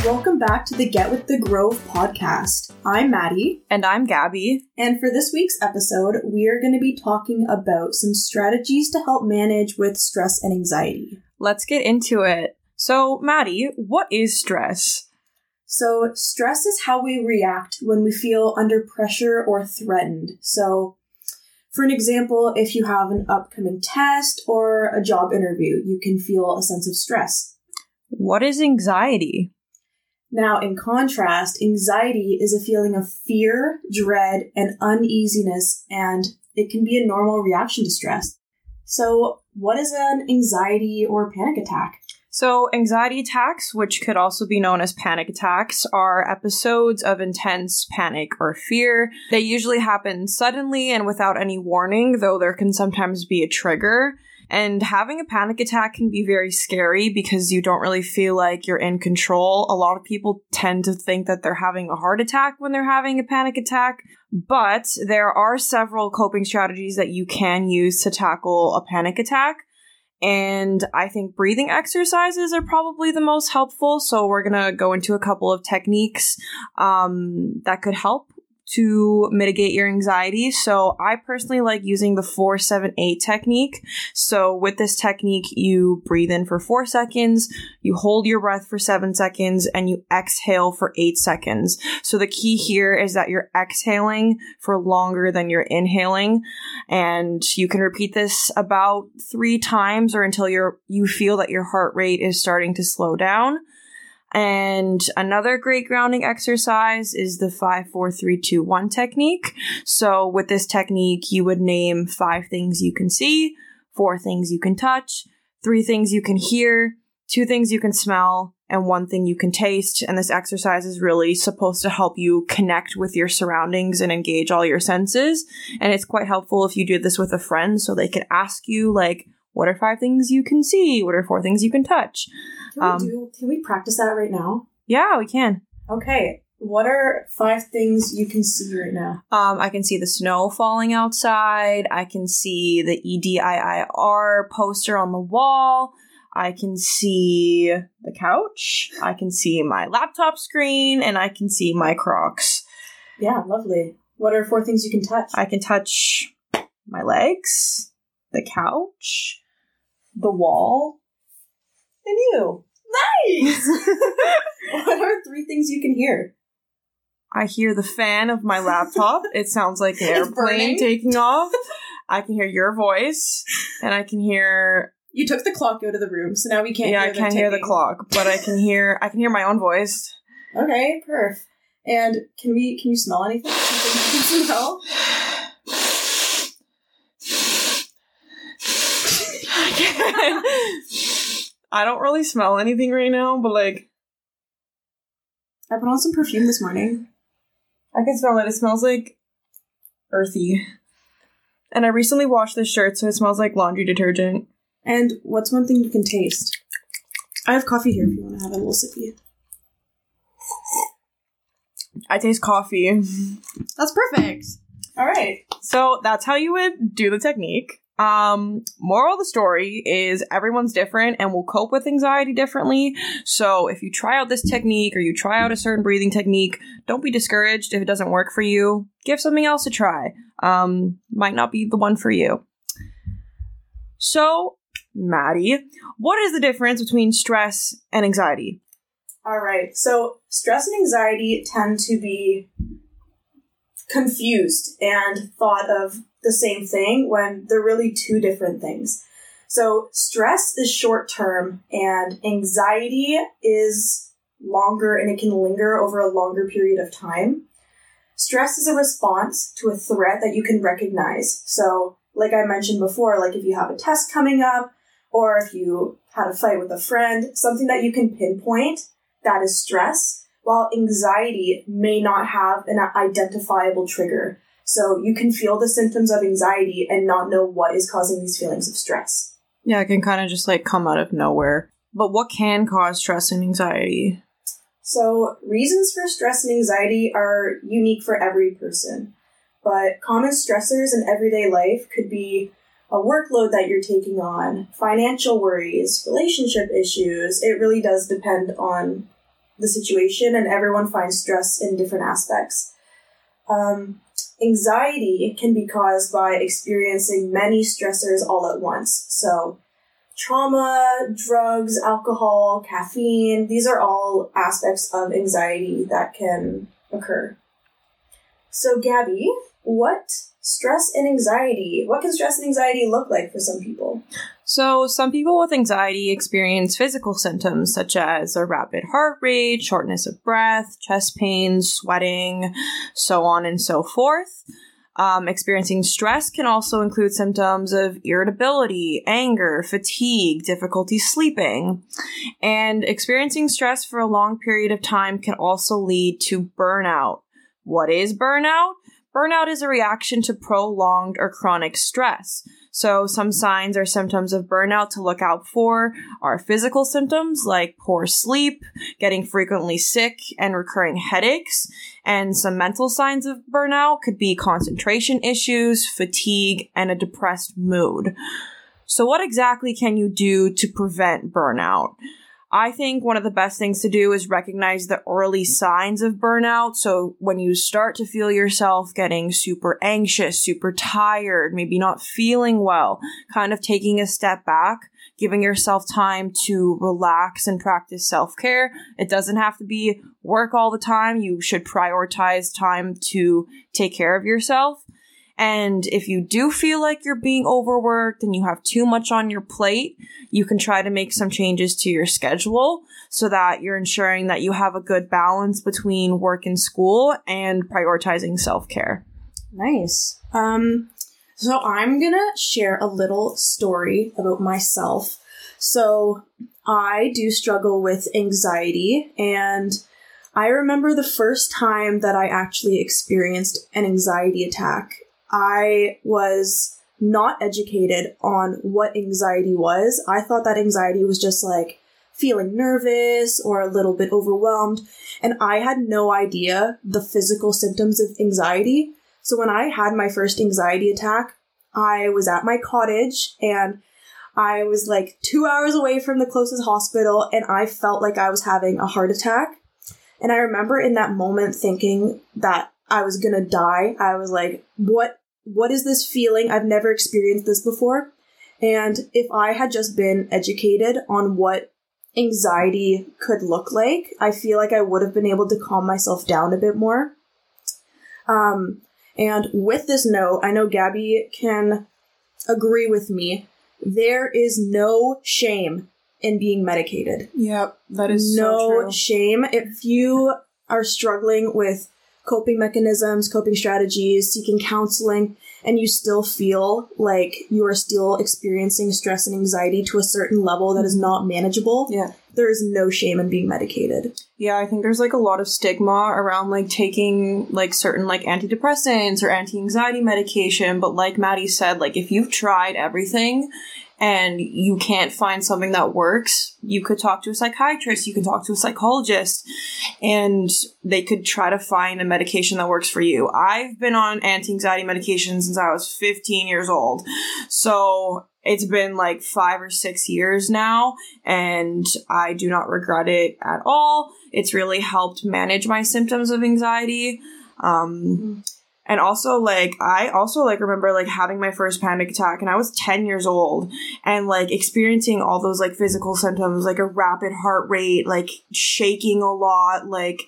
Welcome back to the Get with the Grove podcast. I'm Maddie. And I'm Gabby. And for this week's episode, we are going to be talking about some strategies to help manage with stress and anxiety. Let's get into it. So, Maddie, what is stress? So, stress is how we react when we feel under pressure or threatened. So, for an example, if you have an upcoming test or a job interview, you can feel a sense of stress. What is anxiety? Now, in contrast, anxiety is a feeling of fear, dread, and uneasiness, and it can be a normal reaction to stress. So, what is an anxiety or panic attack? So, anxiety attacks, which could also be known as panic attacks, are episodes of intense panic or fear. They usually happen suddenly and without any warning, though there can sometimes be a trigger. And having a panic attack can be very scary because you don't really feel like you're in control. A lot of people tend to think that they're having a heart attack when they're having a panic attack, but there are several coping strategies that you can use to tackle a panic attack. And I think breathing exercises are probably the most helpful. So we're going to go into a couple of techniques um, that could help to mitigate your anxiety. So I personally like using the 478 technique. So with this technique, you breathe in for four seconds, you hold your breath for seven seconds, and you exhale for eight seconds. So the key here is that you're exhaling for longer than you're inhaling. And you can repeat this about three times or until you're, you feel that your heart rate is starting to slow down. And another great grounding exercise is the 5 4 3 2 1 technique. So, with this technique, you would name five things you can see, four things you can touch, three things you can hear, two things you can smell, and one thing you can taste. And this exercise is really supposed to help you connect with your surroundings and engage all your senses. And it's quite helpful if you do this with a friend so they can ask you, like, what are five things you can see? What are four things you can touch? Can we, um, do, can we practice that right now? Yeah, we can. Okay. What are five things you can see right now? Um, I can see the snow falling outside. I can see the EDIIR poster on the wall. I can see the couch. I can see my laptop screen, and I can see my Crocs. Yeah, lovely. What are four things you can touch? I can touch my legs, the couch, the wall, and you. Nice! what are three things you can hear? I hear the fan of my laptop. it sounds like an airplane taking off. I can hear your voice, and I can hear. You took the clock out of the room, so now we can't. Yeah, I can't hear the clock, but I can hear. I can hear my own voice. Okay, perf. And can we? Can you smell anything? Something you can smell? I don't really smell anything right now, but like. I put on some perfume this morning. I can smell it. It smells like earthy. And I recently washed this shirt, so it smells like laundry detergent. And what's one thing you can taste? I have coffee here if you want to have a little sippy. I taste coffee. That's perfect. All right. So that's how you would do the technique. Um, moral of the story is everyone's different and will cope with anxiety differently. So if you try out this technique or you try out a certain breathing technique, don't be discouraged if it doesn't work for you. Give something else a try. Um, might not be the one for you. So, Maddie, what is the difference between stress and anxiety? All right. So, stress and anxiety tend to be confused and thought of the same thing when they're really two different things. So stress is short term and anxiety is longer and it can linger over a longer period of time. Stress is a response to a threat that you can recognize. So, like I mentioned before, like if you have a test coming up or if you had a fight with a friend, something that you can pinpoint, that is stress, while anxiety may not have an identifiable trigger. So you can feel the symptoms of anxiety and not know what is causing these feelings of stress. Yeah, it can kind of just like come out of nowhere. But what can cause stress and anxiety? So, reasons for stress and anxiety are unique for every person. But common stressors in everyday life could be a workload that you're taking on, financial worries, relationship issues. It really does depend on the situation, and everyone finds stress in different aspects. Um, anxiety can be caused by experiencing many stressors all at once. So, trauma, drugs, alcohol, caffeine, these are all aspects of anxiety that can occur. So, Gabby, what stress and anxiety, what can stress and anxiety look like for some people? So, some people with anxiety experience physical symptoms such as a rapid heart rate, shortness of breath, chest pains, sweating, so on and so forth. Um, experiencing stress can also include symptoms of irritability, anger, fatigue, difficulty sleeping. And experiencing stress for a long period of time can also lead to burnout. What is burnout? Burnout is a reaction to prolonged or chronic stress. So, some signs or symptoms of burnout to look out for are physical symptoms like poor sleep, getting frequently sick, and recurring headaches. And some mental signs of burnout could be concentration issues, fatigue, and a depressed mood. So, what exactly can you do to prevent burnout? I think one of the best things to do is recognize the early signs of burnout. So when you start to feel yourself getting super anxious, super tired, maybe not feeling well, kind of taking a step back, giving yourself time to relax and practice self care. It doesn't have to be work all the time. You should prioritize time to take care of yourself. And if you do feel like you're being overworked and you have too much on your plate, you can try to make some changes to your schedule so that you're ensuring that you have a good balance between work and school and prioritizing self care. Nice. Um, so I'm gonna share a little story about myself. So I do struggle with anxiety and I remember the first time that I actually experienced an anxiety attack. I was not educated on what anxiety was. I thought that anxiety was just like feeling nervous or a little bit overwhelmed. And I had no idea the physical symptoms of anxiety. So when I had my first anxiety attack, I was at my cottage and I was like two hours away from the closest hospital and I felt like I was having a heart attack. And I remember in that moment thinking that I was gonna die. I was like, what what is this feeling? I've never experienced this before. And if I had just been educated on what anxiety could look like, I feel like I would have been able to calm myself down a bit more. Um, and with this note, I know Gabby can agree with me. There is no shame in being medicated. Yep, that is no so shame. If you are struggling with coping mechanisms, coping strategies, seeking counseling, and you still feel like you are still experiencing stress and anxiety to a certain level that is not manageable, yeah. there is no shame in being medicated. Yeah, I think there's like a lot of stigma around like taking like certain like antidepressants or anti-anxiety medication, but like Maddie said, like if you've tried everything and you can't find something that works, you could talk to a psychiatrist, you can talk to a psychologist, and they could try to find a medication that works for you. I've been on anti anxiety medication since I was 15 years old. So it's been like five or six years now, and I do not regret it at all. It's really helped manage my symptoms of anxiety. Um, mm-hmm and also like i also like remember like having my first panic attack and i was 10 years old and like experiencing all those like physical symptoms like a rapid heart rate like shaking a lot like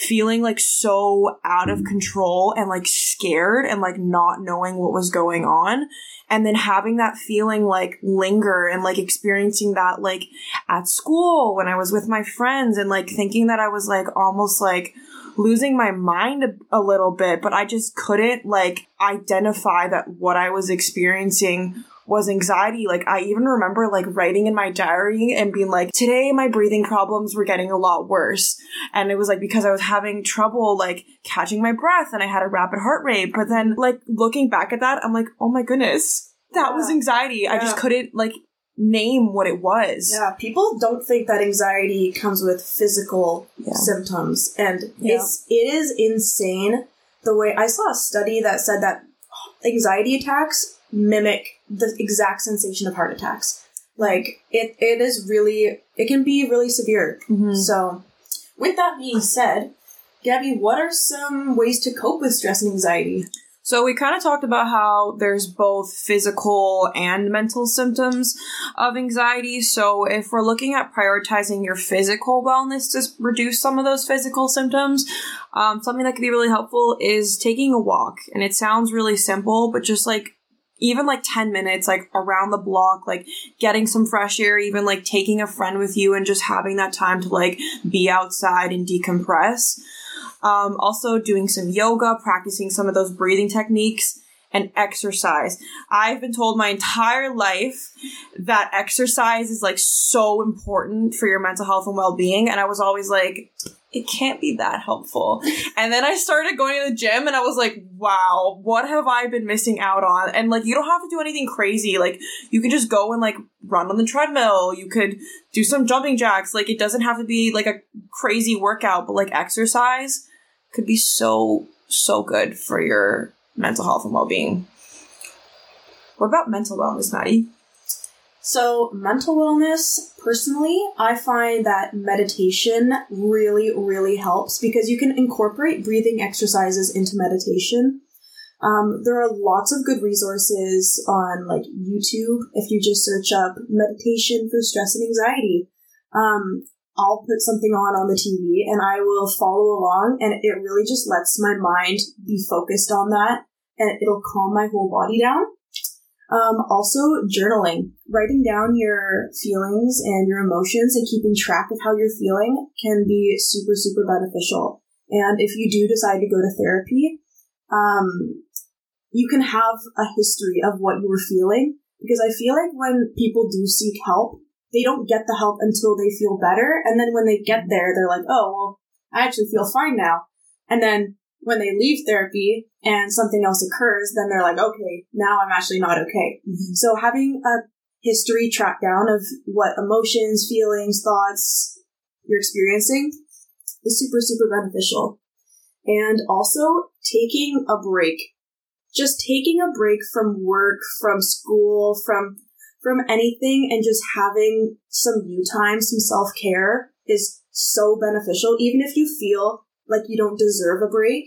feeling like so out of mm-hmm. control and like scared and like not knowing what was going on. And then having that feeling like linger and like experiencing that like at school when i was with my friends and like thinking that i was like almost like losing my mind a, a little bit, but I just couldn't like identify that what I was experiencing was anxiety. Like I even remember like writing in my diary and being like, today my breathing problems were getting a lot worse. And it was like because I was having trouble like catching my breath and I had a rapid heart rate. But then like looking back at that, I'm like, oh my goodness, that yeah. was anxiety. Yeah. I just couldn't like name what it was. Yeah, people don't think that anxiety comes with physical yeah. symptoms, and yeah. it's it is insane the way I saw a study that said that anxiety attacks mimic the exact sensation of heart attacks. Like it, it is really it can be really severe. Mm-hmm. So with that being said, Gabby, what are some ways to cope with stress and anxiety? So we kind of talked about how there's both physical and mental symptoms of anxiety. So if we're looking at prioritizing your physical wellness to reduce some of those physical symptoms, um, something that can be really helpful is taking a walk. And it sounds really simple, but just like even like 10 minutes like around the block like getting some fresh air even like taking a friend with you and just having that time to like be outside and decompress um, also doing some yoga practicing some of those breathing techniques and exercise. I've been told my entire life that exercise is like so important for your mental health and well being. And I was always like, it can't be that helpful. And then I started going to the gym and I was like, wow, what have I been missing out on? And like, you don't have to do anything crazy. Like, you can just go and like run on the treadmill. You could do some jumping jacks. Like, it doesn't have to be like a crazy workout, but like exercise could be so, so good for your mental health and well being. What about mental wellness, Maddie? So, mental wellness, personally, I find that meditation really, really helps because you can incorporate breathing exercises into meditation. Um, there are lots of good resources on like YouTube if you just search up meditation for stress and anxiety. Um, I'll put something on on the TV and I will follow along, and it really just lets my mind be focused on that and it'll calm my whole body down. Um, also, journaling, writing down your feelings and your emotions and keeping track of how you're feeling can be super, super beneficial. And if you do decide to go to therapy, um, you can have a history of what you were feeling because I feel like when people do seek help, they don't get the help until they feel better. And then when they get there, they're like, oh, well, I actually feel fine now. And then when they leave therapy and something else occurs, then they're like, okay, now I'm actually not okay. Mm-hmm. So having a history track down of what emotions, feelings, thoughts you're experiencing is super, super beneficial. And also taking a break. Just taking a break from work, from school, from from anything and just having some you time, some self care is so beneficial. Even if you feel like you don't deserve a break,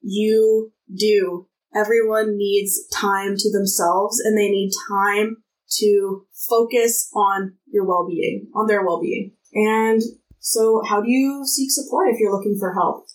you do. Everyone needs time to themselves and they need time to focus on your well being, on their well being. And so, how do you seek support if you're looking for help?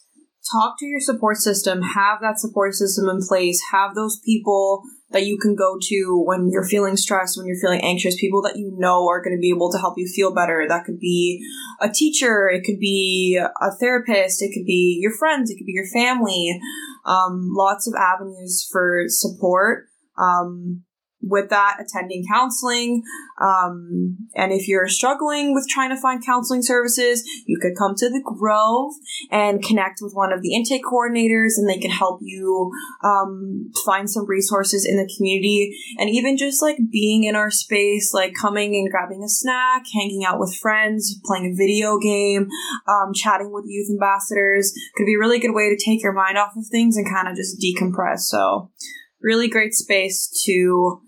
Talk to your support system, have that support system in place, have those people that you can go to when you're feeling stressed, when you're feeling anxious, people that you know are going to be able to help you feel better. That could be a teacher, it could be a therapist, it could be your friends, it could be your family. Um, lots of avenues for support. Um, with that, attending counseling. Um, and if you're struggling with trying to find counseling services, you could come to the Grove and connect with one of the intake coordinators, and they can help you um, find some resources in the community. And even just like being in our space, like coming and grabbing a snack, hanging out with friends, playing a video game, um, chatting with youth ambassadors could be a really good way to take your mind off of things and kind of just decompress. So, really great space to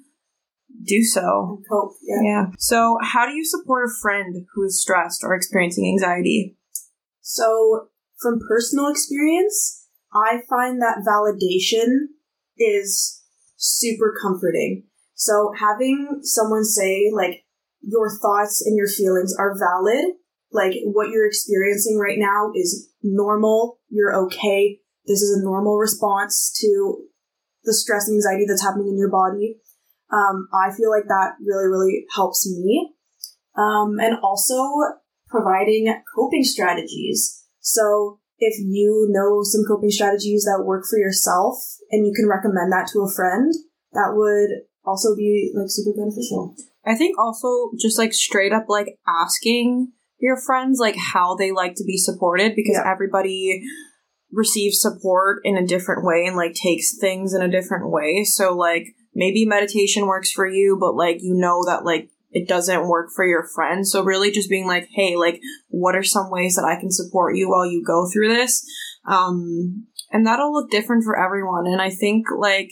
do so. Cope. Yeah. yeah. So, how do you support a friend who is stressed or experiencing anxiety? So, from personal experience, I find that validation is super comforting. So, having someone say, like, your thoughts and your feelings are valid, like, what you're experiencing right now is normal, you're okay, this is a normal response to the stress and anxiety that's happening in your body um, I feel like that really, really helps me. Um, and also providing coping strategies. So if you know some coping strategies that work for yourself and you can recommend that to a friend, that would also be like super beneficial. I think also just like straight up like asking your friends like how they like to be supported because yeah. everybody receives support in a different way and like takes things in a different way. So like maybe meditation works for you, but like you know that like it doesn't work for your friend. So really just being like, hey, like what are some ways that I can support you while you go through this? Um and that'll look different for everyone. And I think like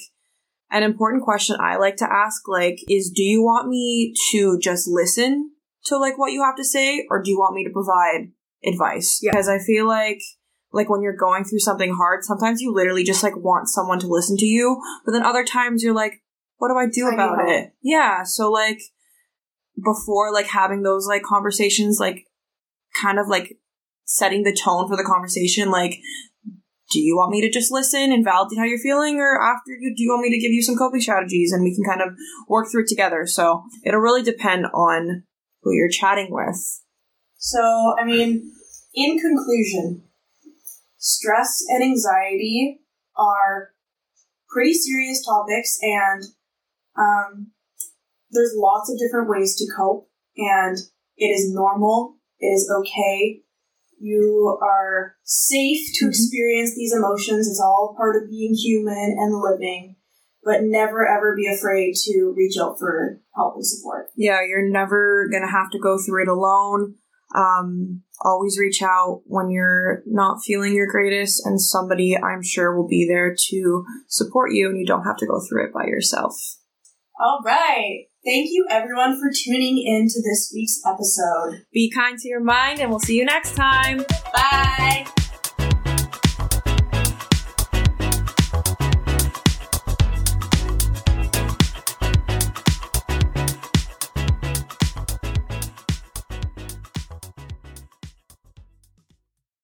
an important question I like to ask like is do you want me to just listen to like what you have to say or do you want me to provide advice Yeah. because I feel like like when you're going through something hard, sometimes you literally just like want someone to listen to you, but then other times you're like, what do I do about it? Yeah, so like before like having those like conversations like kind of like setting the tone for the conversation like do you want me to just listen and validate how you're feeling or after you do you want me to give you some coping strategies and we can kind of work through it together? So it'll really depend on who you're chatting with. So, I mean, in conclusion, stress and anxiety are pretty serious topics, and um, there's lots of different ways to cope, and it is normal, it is okay. You are safe to Mhm. experience these emotions. It's all part of being human and living, but never ever be afraid to reach out for help and support. yeah you're never gonna have to go through it alone um always reach out when you're not feeling your greatest and somebody i'm sure will be there to support you and you don't have to go through it by yourself All right. Thank you everyone for tuning in to this week's episode. be kind to your mind and we'll see you next time Bye.